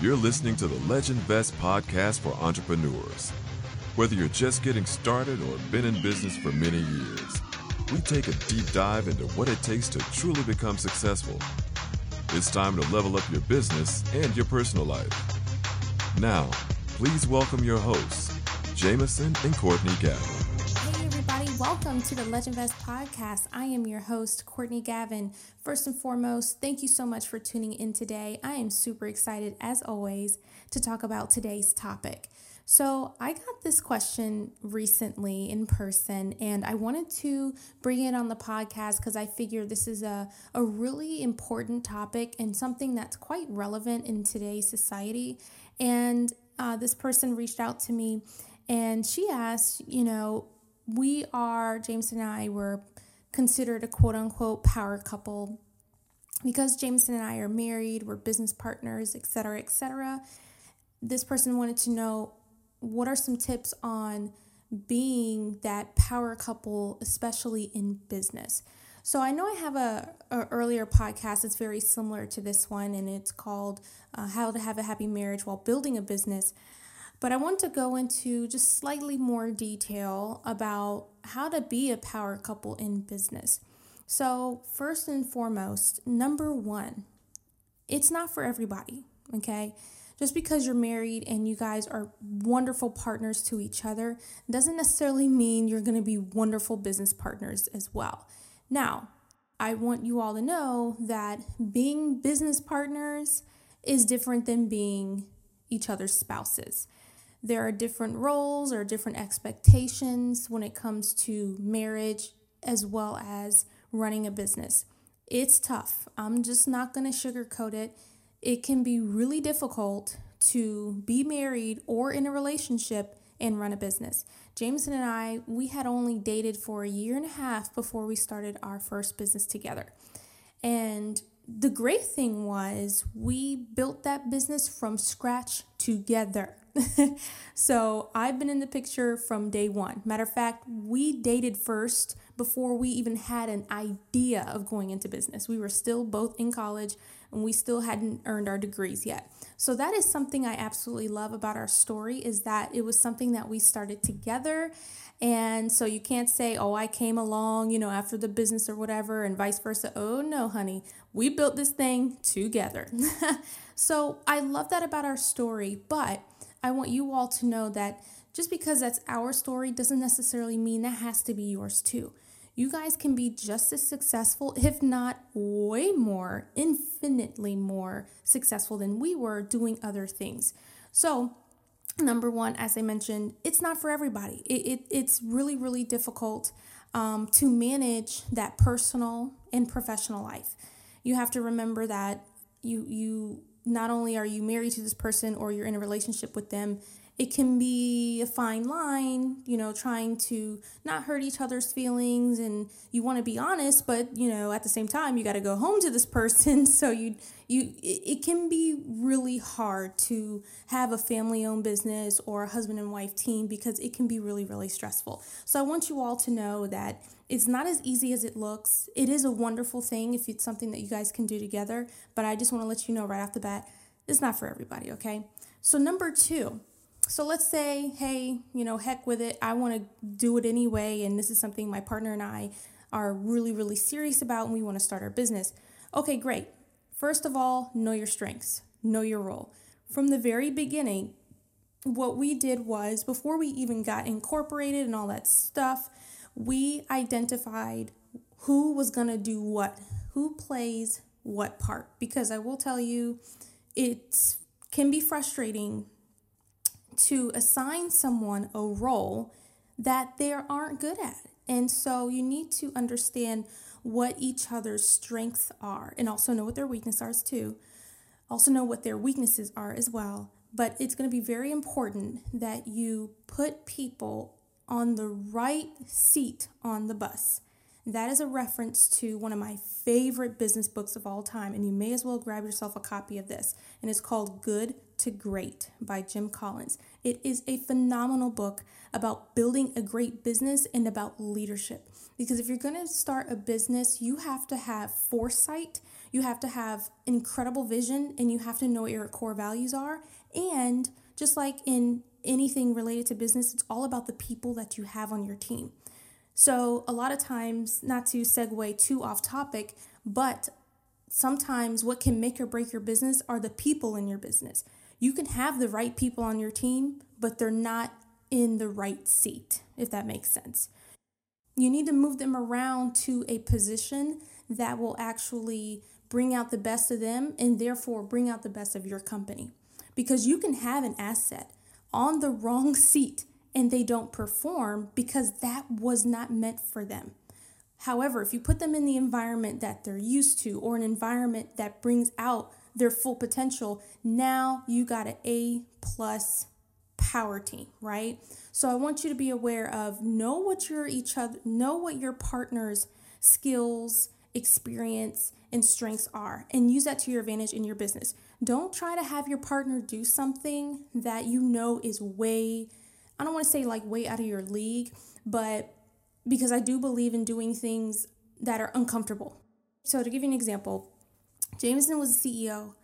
You're listening to the Legend Vest podcast for entrepreneurs. Whether you're just getting started or been in business for many years, we take a deep dive into what it takes to truly become successful. It's time to level up your business and your personal life. Now, please welcome your hosts, Jameson and Courtney Gavin. Welcome to the Legend Vest podcast. I am your host, Courtney Gavin. First and foremost, thank you so much for tuning in today. I am super excited, as always, to talk about today's topic. So, I got this question recently in person, and I wanted to bring it on the podcast because I figure this is a, a really important topic and something that's quite relevant in today's society. And uh, this person reached out to me and she asked, you know, we are, Jameson and I were considered a quote unquote power couple because Jameson and I are married, we're business partners, etc., etc. This person wanted to know what are some tips on being that power couple, especially in business. So I know I have a, a earlier podcast that's very similar to this one, and it's called uh, "How to Have a Happy Marriage While Building a Business." But I want to go into just slightly more detail about how to be a power couple in business. So, first and foremost, number one, it's not for everybody, okay? Just because you're married and you guys are wonderful partners to each other doesn't necessarily mean you're gonna be wonderful business partners as well. Now, I want you all to know that being business partners is different than being each other's spouses. There are different roles or different expectations when it comes to marriage as well as running a business. It's tough. I'm just not going to sugarcoat it. It can be really difficult to be married or in a relationship and run a business. Jameson and I, we had only dated for a year and a half before we started our first business together. And the great thing was we built that business from scratch together. so I've been in the picture from day one. Matter of fact, we dated first before we even had an idea of going into business. We were still both in college and we still hadn't earned our degrees yet. So that is something I absolutely love about our story is that it was something that we started together and so you can't say, "Oh, I came along, you know, after the business or whatever," and vice versa. Oh, no, honey. We built this thing together. so I love that about our story, but I want you all to know that just because that's our story doesn't necessarily mean that has to be yours too. You guys can be just as successful, if not way more, infinitely more successful than we were doing other things. So, number one, as I mentioned, it's not for everybody. It, it it's really, really difficult um, to manage that personal and professional life. You have to remember that you you not only are you married to this person or you're in a relationship with them, it can be a fine line, you know, trying to not hurt each other's feelings and you want to be honest, but you know, at the same time you got to go home to this person, so you you it can be really hard to have a family-owned business or a husband and wife team because it can be really really stressful. So I want you all to know that it's not as easy as it looks. It is a wonderful thing if it's something that you guys can do together, but I just want to let you know right off the bat, it's not for everybody, okay? So, number two, so let's say, hey, you know, heck with it, I want to do it anyway, and this is something my partner and I are really, really serious about, and we want to start our business. Okay, great. First of all, know your strengths, know your role. From the very beginning, what we did was before we even got incorporated and all that stuff, we identified who was going to do what, who plays what part. Because I will tell you, it can be frustrating to assign someone a role that they aren't good at. And so you need to understand what each other's strengths are and also know what their weaknesses are too. Also know what their weaknesses are as well. But it's going to be very important that you put people on the right seat on the bus. That is a reference to one of my favorite business books of all time, and you may as well grab yourself a copy of this. And it's called Good to Great by Jim Collins. It is a phenomenal book about building a great business and about leadership. Because if you're going to start a business, you have to have foresight, You have to have incredible vision and you have to know what your core values are. And just like in anything related to business, it's all about the people that you have on your team. So, a lot of times, not to segue too off topic, but sometimes what can make or break your business are the people in your business. You can have the right people on your team, but they're not in the right seat, if that makes sense. You need to move them around to a position that will actually bring out the best of them and therefore bring out the best of your company. Because you can have an asset on the wrong seat and they don't perform because that was not meant for them. However, if you put them in the environment that they're used to or an environment that brings out their full potential, now you got an A plus power team, right? So I want you to be aware of know what your each other know what your partner's skills, experience, and strengths are and use that to your advantage in your business. Don't try to have your partner do something that you know is way I don't want to say like way out of your league, but because I do believe in doing things that are uncomfortable. So, to give you an example, Jameson was the CEO.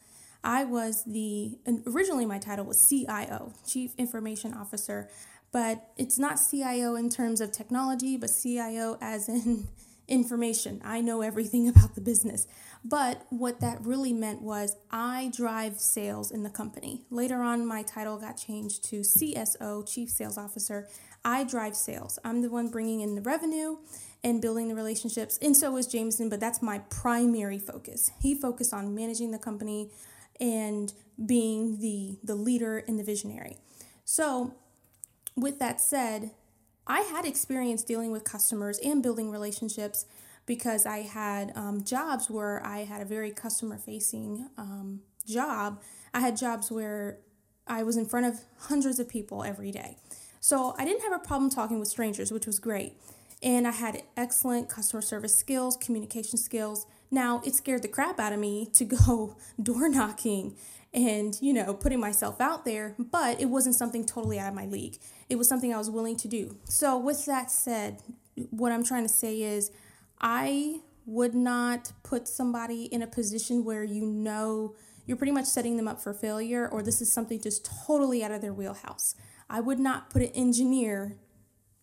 I was the, originally my title was CIO, Chief Information Officer, but it's not CIO in terms of technology, but CIO as in information. I know everything about the business. But what that really meant was I drive sales in the company. Later on, my title got changed to CSO, Chief Sales Officer. I drive sales. I'm the one bringing in the revenue and building the relationships. And so was Jameson, but that's my primary focus. He focused on managing the company and being the the leader and the visionary. So, with that said, I had experience dealing with customers and building relationships because I had um, jobs where I had a very customer facing um, job. I had jobs where I was in front of hundreds of people every day. So I didn't have a problem talking with strangers, which was great. And I had excellent customer service skills, communication skills. Now, it scared the crap out of me to go door knocking and, you know, putting myself out there, but it wasn't something totally out of my league. It was something I was willing to do. So, with that said, what I'm trying to say is I would not put somebody in a position where you know you're pretty much setting them up for failure or this is something just totally out of their wheelhouse. I would not put an engineer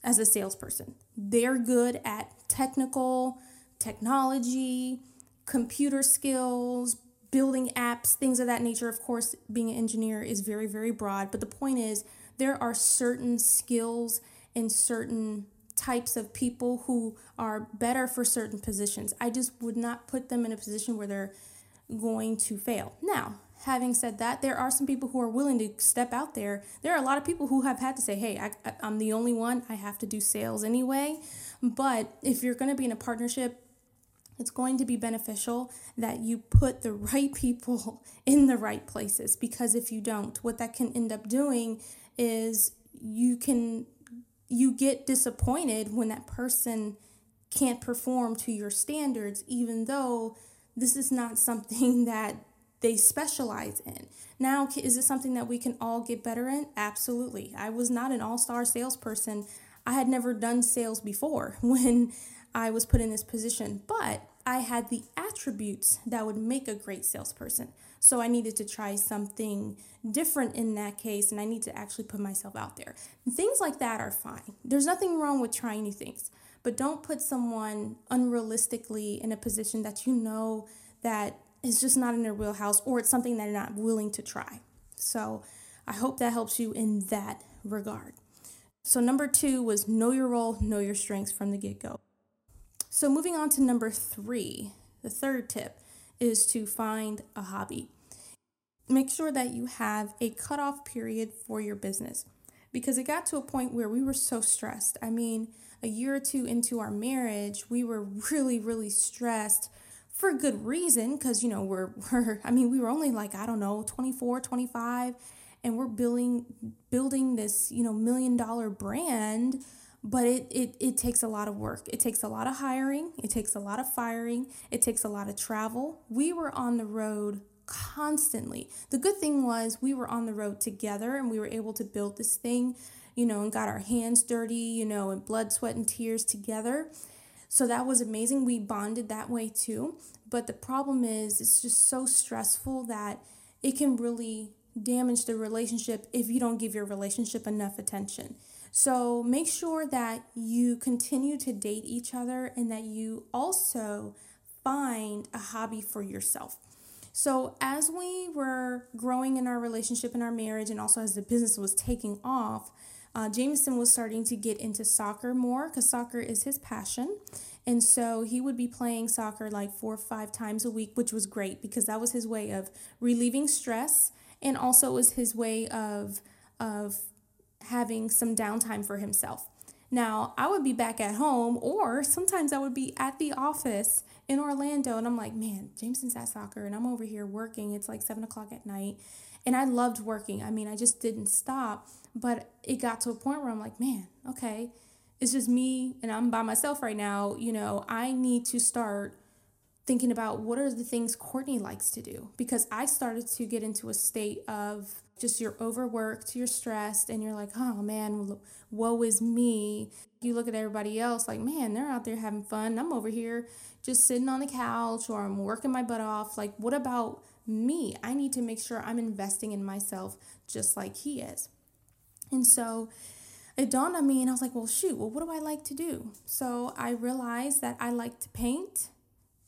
as a salesperson. They're good at technical, technology, computer skills, building apps, things of that nature. Of course, being an engineer is very, very broad, but the point is there are certain skills and certain types of people who are better for certain positions. I just would not put them in a position where they're going to fail. Now, having said that, there are some people who are willing to step out there. There are a lot of people who have had to say, hey, I, am the only one, I have to do sales anyway. But if you're going to be in a partnership, it's going to be beneficial that you put the right people in the right places because if you don't, what that can end up doing is you can you get disappointed when that person can't perform to your standards even though this is not something that they specialize in. Now, is it something that we can all get better in? Absolutely. I was not an all star salesperson. I had never done sales before when I was put in this position, but I had the attributes that would make a great salesperson. So I needed to try something different in that case, and I need to actually put myself out there. Things like that are fine. There's nothing wrong with trying new things, but don't put someone unrealistically in a position that you know that is just not in their wheelhouse or it's something they're not willing to try. So I hope that helps you in that regard. So, number two was know your role, know your strengths from the get go. So, moving on to number three, the third tip is to find a hobby. Make sure that you have a cutoff period for your business because it got to a point where we were so stressed. I mean, a year or two into our marriage, we were really, really stressed for a good reason because you know we're we're I mean we were only like I don't know 24 25 and we're building building this you know million dollar brand but it, it it takes a lot of work. It takes a lot of hiring. It takes a lot of firing. It takes a lot of travel. We were on the road constantly. The good thing was we were on the road together and we were able to build this thing you know and got our hands dirty you know and blood sweat and tears together so that was amazing. We bonded that way too. But the problem is, it's just so stressful that it can really damage the relationship if you don't give your relationship enough attention. So make sure that you continue to date each other and that you also find a hobby for yourself. So, as we were growing in our relationship and our marriage, and also as the business was taking off, uh, Jameson was starting to get into soccer more because soccer is his passion. And so he would be playing soccer like four or five times a week, which was great because that was his way of relieving stress and also was his way of, of having some downtime for himself. Now, I would be back at home, or sometimes I would be at the office in Orlando, and I'm like, man, Jameson's at soccer, and I'm over here working. It's like seven o'clock at night, and I loved working. I mean, I just didn't stop, but it got to a point where I'm like, man, okay, it's just me, and I'm by myself right now. You know, I need to start thinking about what are the things Courtney likes to do because I started to get into a state of just you're overworked, you're stressed, and you're like, oh man, woe is me. You look at everybody else like, man, they're out there having fun. I'm over here just sitting on the couch or I'm working my butt off. Like, what about me? I need to make sure I'm investing in myself just like he is. And so it dawned on me, and I was like, well, shoot, well, what do I like to do? So I realized that I like to paint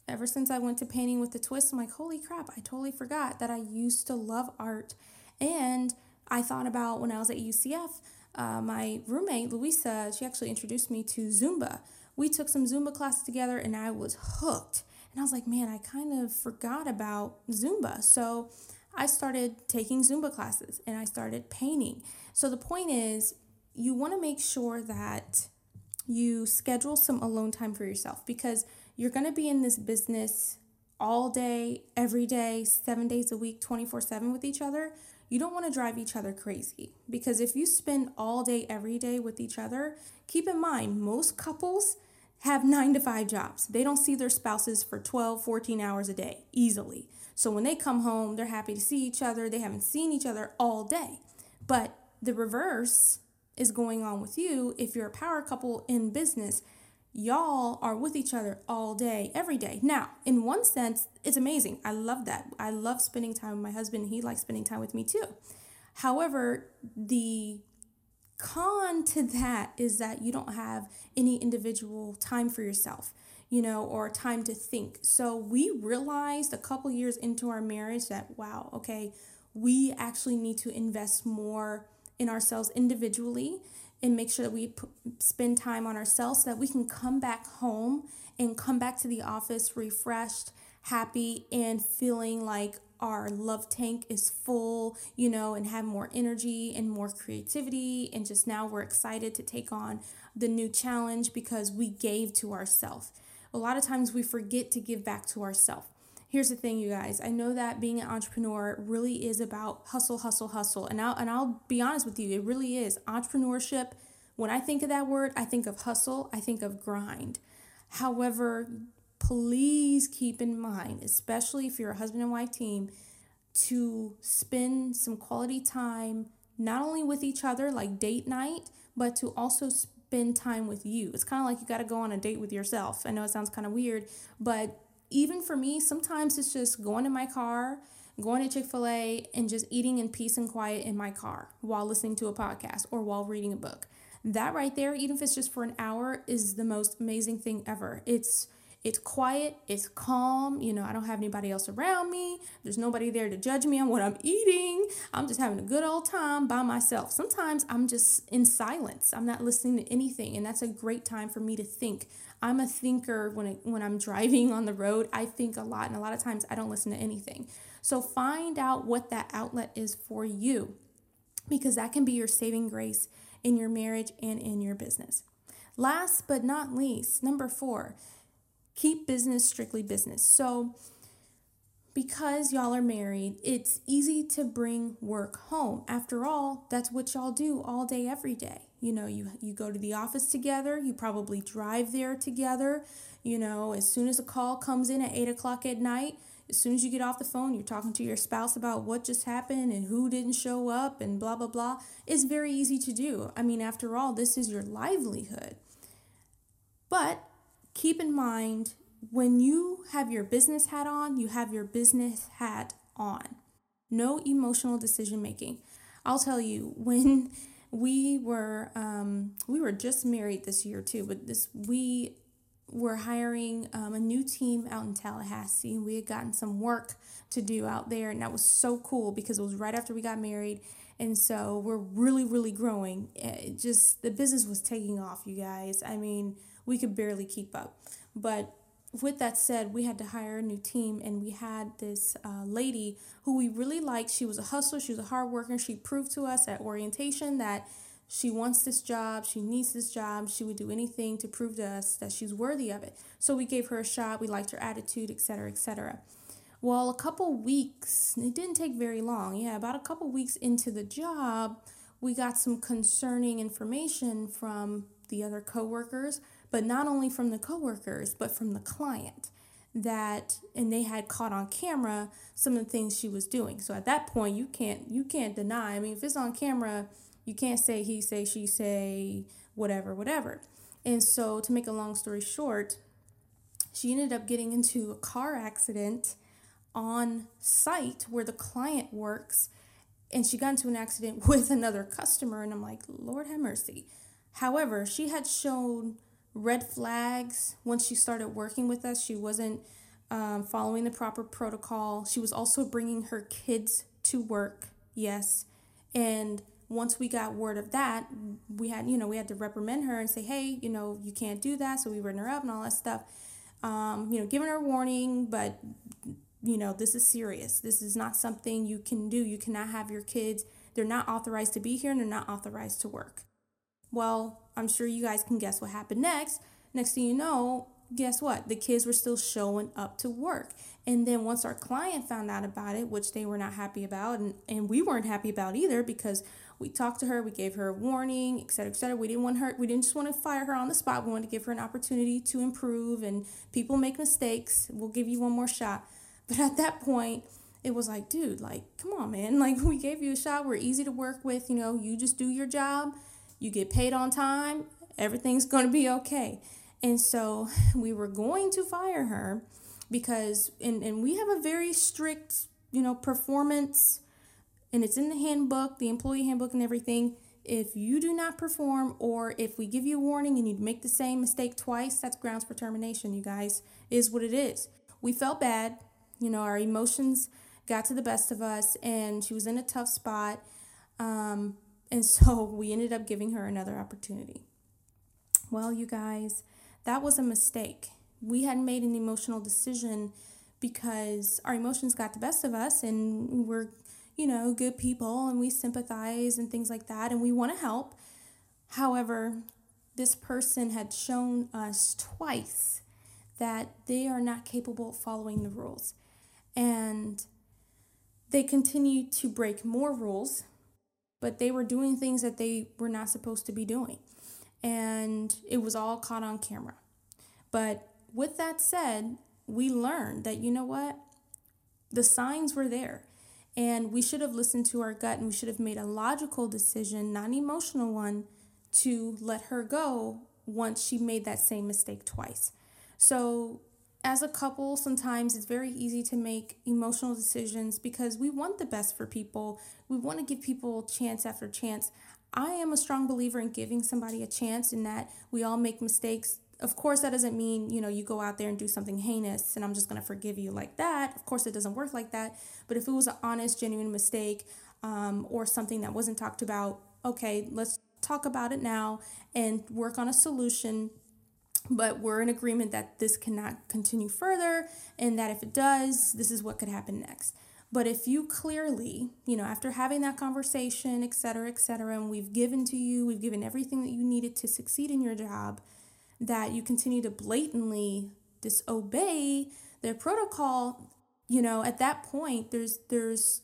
ever since I went to painting with the twist, I'm like, holy crap, I totally forgot that I used to love art. And I thought about when I was at UCF, uh, my roommate, Louisa, she actually introduced me to Zumba. We took some Zumba classes together and I was hooked. And I was like, man, I kind of forgot about Zumba. So I started taking Zumba classes and I started painting. So the point is, you want to make sure that you schedule some alone time for yourself because you're going to be in this business all day, every day, seven days a week, 24 7 with each other. You don't want to drive each other crazy because if you spend all day, every day with each other, keep in mind, most couples have nine to five jobs. They don't see their spouses for 12, 14 hours a day easily. So when they come home, they're happy to see each other. They haven't seen each other all day. But the reverse is going on with you if you're a power couple in business y'all are with each other all day, every day. Now, in one sense, it's amazing. I love that. I love spending time with my husband. He likes spending time with me too. However, the con to that is that you don't have any individual time for yourself you know or time to think so we realized a couple years into our marriage that wow okay we actually need to invest more in ourselves individually and make sure that we p- spend time on ourselves so that we can come back home and come back to the office refreshed, happy, and feeling like our love tank is full, you know, and have more energy and more creativity. And just now we're excited to take on the new challenge because we gave to ourselves. A lot of times we forget to give back to ourselves. Here's the thing, you guys. I know that being an entrepreneur really is about hustle, hustle, hustle. And I'll, and I'll be honest with you, it really is. Entrepreneurship, when I think of that word, I think of hustle, I think of grind. However, please keep in mind, especially if you're a husband and wife team, to spend some quality time not only with each other, like date night, but to also spend time with you. It's kind of like you got to go on a date with yourself. I know it sounds kind of weird, but even for me, sometimes it's just going in my car, going to Chick fil A, and just eating in peace and quiet in my car while listening to a podcast or while reading a book. That right there, even if it's just for an hour, is the most amazing thing ever. It's it's quiet, it's calm, you know, I don't have anybody else around me. There's nobody there to judge me on what I'm eating. I'm just having a good old time by myself. Sometimes I'm just in silence. I'm not listening to anything, and that's a great time for me to think I'm a thinker when it, when I'm driving on the road. I think a lot, and a lot of times I don't listen to anything. So find out what that outlet is for you, because that can be your saving grace in your marriage and in your business. Last but not least, number four, keep business strictly business. So because y'all are married, it's easy to bring work home. After all, that's what y'all do all day, every day. You know, you, you go to the office together, you probably drive there together. You know, as soon as a call comes in at eight o'clock at night, as soon as you get off the phone, you're talking to your spouse about what just happened and who didn't show up and blah, blah, blah. It's very easy to do. I mean, after all, this is your livelihood. But keep in mind when you have your business hat on, you have your business hat on. No emotional decision making. I'll tell you, when we were um, we were just married this year too, but this we were hiring um, a new team out in Tallahassee, and we had gotten some work to do out there, and that was so cool because it was right after we got married, and so we're really really growing. It just the business was taking off, you guys. I mean, we could barely keep up, but with that said, we had to hire a new team, and we had this uh, lady who we really liked. She was a hustler, she was a hard worker. She proved to us at orientation that she wants this job, she needs this job, she would do anything to prove to us that she's worthy of it. So we gave her a shot, we liked her attitude, etc., etc. Well, a couple weeks, it didn't take very long, yeah, about a couple weeks into the job, we got some concerning information from the other coworkers but not only from the coworkers, but from the client that and they had caught on camera some of the things she was doing. So at that point you can't you can't deny. I mean if it's on camera, you can't say he say she say whatever whatever. And so to make a long story short, she ended up getting into a car accident on site where the client works and she got into an accident with another customer and I'm like, "Lord have mercy." However, she had shown red flags once she started working with us. She wasn't um, following the proper protocol. She was also bringing her kids to work, yes. And once we got word of that, we had, you know, we had to reprimand her and say, hey, you know, you can't do that. So we written her up and all that stuff. Um, you know, giving her warning, but, you know, this is serious. This is not something you can do. You cannot have your kids, they're not authorized to be here and they're not authorized to work. Well, I'm sure you guys can guess what happened next. Next thing you know, guess what? The kids were still showing up to work. And then once our client found out about it, which they were not happy about, and, and we weren't happy about either because we talked to her, we gave her a warning, et cetera, et cetera. We didn't want her, we didn't just want to fire her on the spot. We wanted to give her an opportunity to improve and people make mistakes. We'll give you one more shot. But at that point, it was like, dude, like, come on, man. Like, we gave you a shot. We're easy to work with. You know, you just do your job you get paid on time, everything's going to be okay. And so we were going to fire her because, and, and we have a very strict, you know, performance, and it's in the handbook, the employee handbook, and everything. If you do not perform, or if we give you a warning and you make the same mistake twice, that's grounds for termination, you guys, is what it is. We felt bad, you know, our emotions got to the best of us, and she was in a tough spot. Um, and so we ended up giving her another opportunity. Well, you guys, that was a mistake. We hadn't made an emotional decision because our emotions got the best of us and we're, you know, good people and we sympathize and things like that and we want to help. However, this person had shown us twice that they are not capable of following the rules. And they continue to break more rules but they were doing things that they were not supposed to be doing. And it was all caught on camera. But with that said, we learned that, you know what? The signs were there. And we should have listened to our gut and we should have made a logical decision, not an emotional one, to let her go once she made that same mistake twice. So as a couple, sometimes it's very easy to make emotional decisions because we want the best for people. We want to give people chance after chance. I am a strong believer in giving somebody a chance in that we all make mistakes. Of course, that doesn't mean, you know, you go out there and do something heinous and I'm just going to forgive you like that. Of course, it doesn't work like that. But if it was an honest, genuine mistake um, or something that wasn't talked about, okay, let's talk about it now and work on a solution but we're in agreement that this cannot continue further and that if it does this is what could happen next. But if you clearly you know after having that conversation et cetera et cetera and we've given to you we've given everything that you needed to succeed in your job that you continue to blatantly disobey their protocol you know at that point there's there's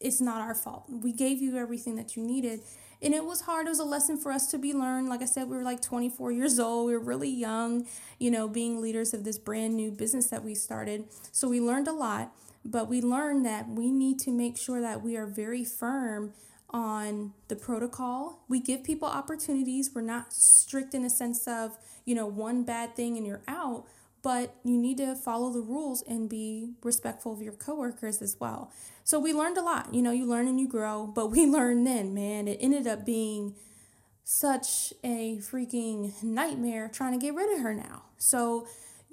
it's not our fault we gave you everything that you needed and it was hard. It was a lesson for us to be learned. Like I said, we were like 24 years old. We were really young, you know, being leaders of this brand new business that we started. So we learned a lot, but we learned that we need to make sure that we are very firm on the protocol. We give people opportunities. We're not strict in the sense of, you know, one bad thing and you're out, but you need to follow the rules and be respectful of your coworkers as well. So we learned a lot. You know, you learn and you grow, but we learned then, man, it ended up being such a freaking nightmare trying to get rid of her now. So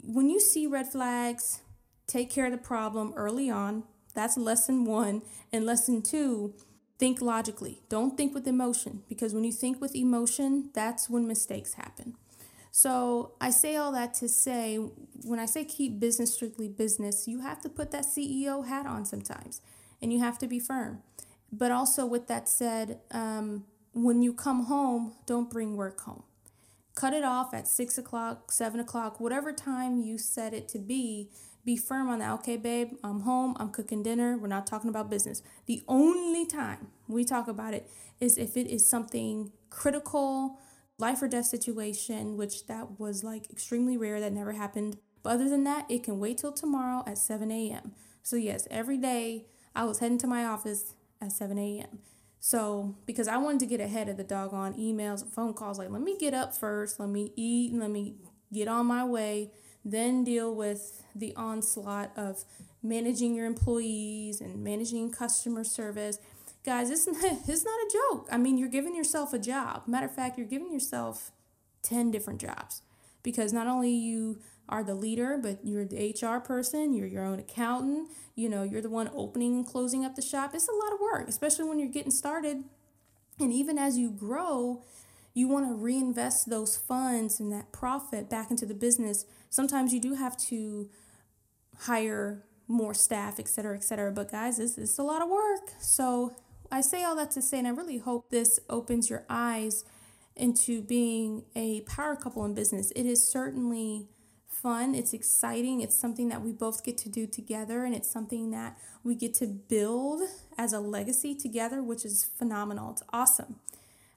when you see red flags, take care of the problem early on. That's lesson one. And lesson two, think logically. Don't think with emotion because when you think with emotion, that's when mistakes happen. So I say all that to say when I say keep business strictly business, you have to put that CEO hat on sometimes and you have to be firm. But also, with that said, um, when you come home, don't bring work home. Cut it off at six o'clock, seven o'clock, whatever time you set it to be. Be firm on that. Okay, babe, I'm home. I'm cooking dinner. We're not talking about business. The only time we talk about it is if it is something critical life or death situation, which that was like extremely rare, that never happened. But other than that, it can wait till tomorrow at 7 a.m. So, yes, every day I was heading to my office at 7 a.m. So, because I wanted to get ahead of the doggone emails and phone calls, like, let me get up first, let me eat, let me get on my way, then deal with the onslaught of managing your employees and managing customer service guys, it's not, it's not a joke. I mean, you're giving yourself a job. Matter of fact, you're giving yourself 10 different jobs because not only you are the leader, but you're the HR person, you're your own accountant, you know, you're the one opening and closing up the shop. It's a lot of work, especially when you're getting started. And even as you grow, you want to reinvest those funds and that profit back into the business. Sometimes you do have to hire more staff, et cetera, et cetera. But guys, this is a lot of work. So I say all that to say, and I really hope this opens your eyes into being a power couple in business. It is certainly fun, it's exciting, it's something that we both get to do together, and it's something that we get to build as a legacy together, which is phenomenal. It's awesome.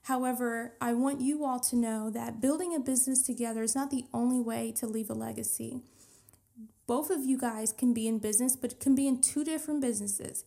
However, I want you all to know that building a business together is not the only way to leave a legacy. Both of you guys can be in business, but it can be in two different businesses.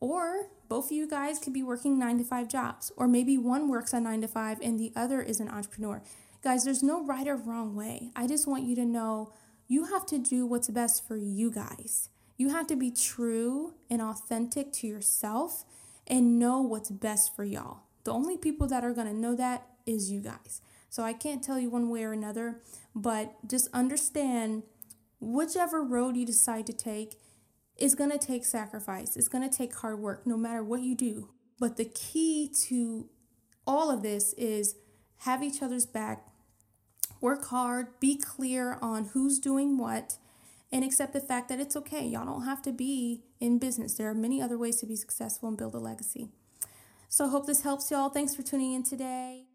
Or both of you guys could be working nine to five jobs, or maybe one works a nine to five and the other is an entrepreneur. Guys, there's no right or wrong way. I just want you to know you have to do what's best for you guys. You have to be true and authentic to yourself and know what's best for y'all. The only people that are to know that is you guys. So I can't tell you one way or another, but just understand whichever road you decide to take it's going to take sacrifice, it's going to take hard work, no matter what you do. But the key to all of this is have each other's back, work hard, be clear on who's doing what, and accept the fact that it's okay. Y'all don't have to be in business. There are many other ways to be successful and build a legacy. So I hope this helps y'all. Thanks for tuning in today.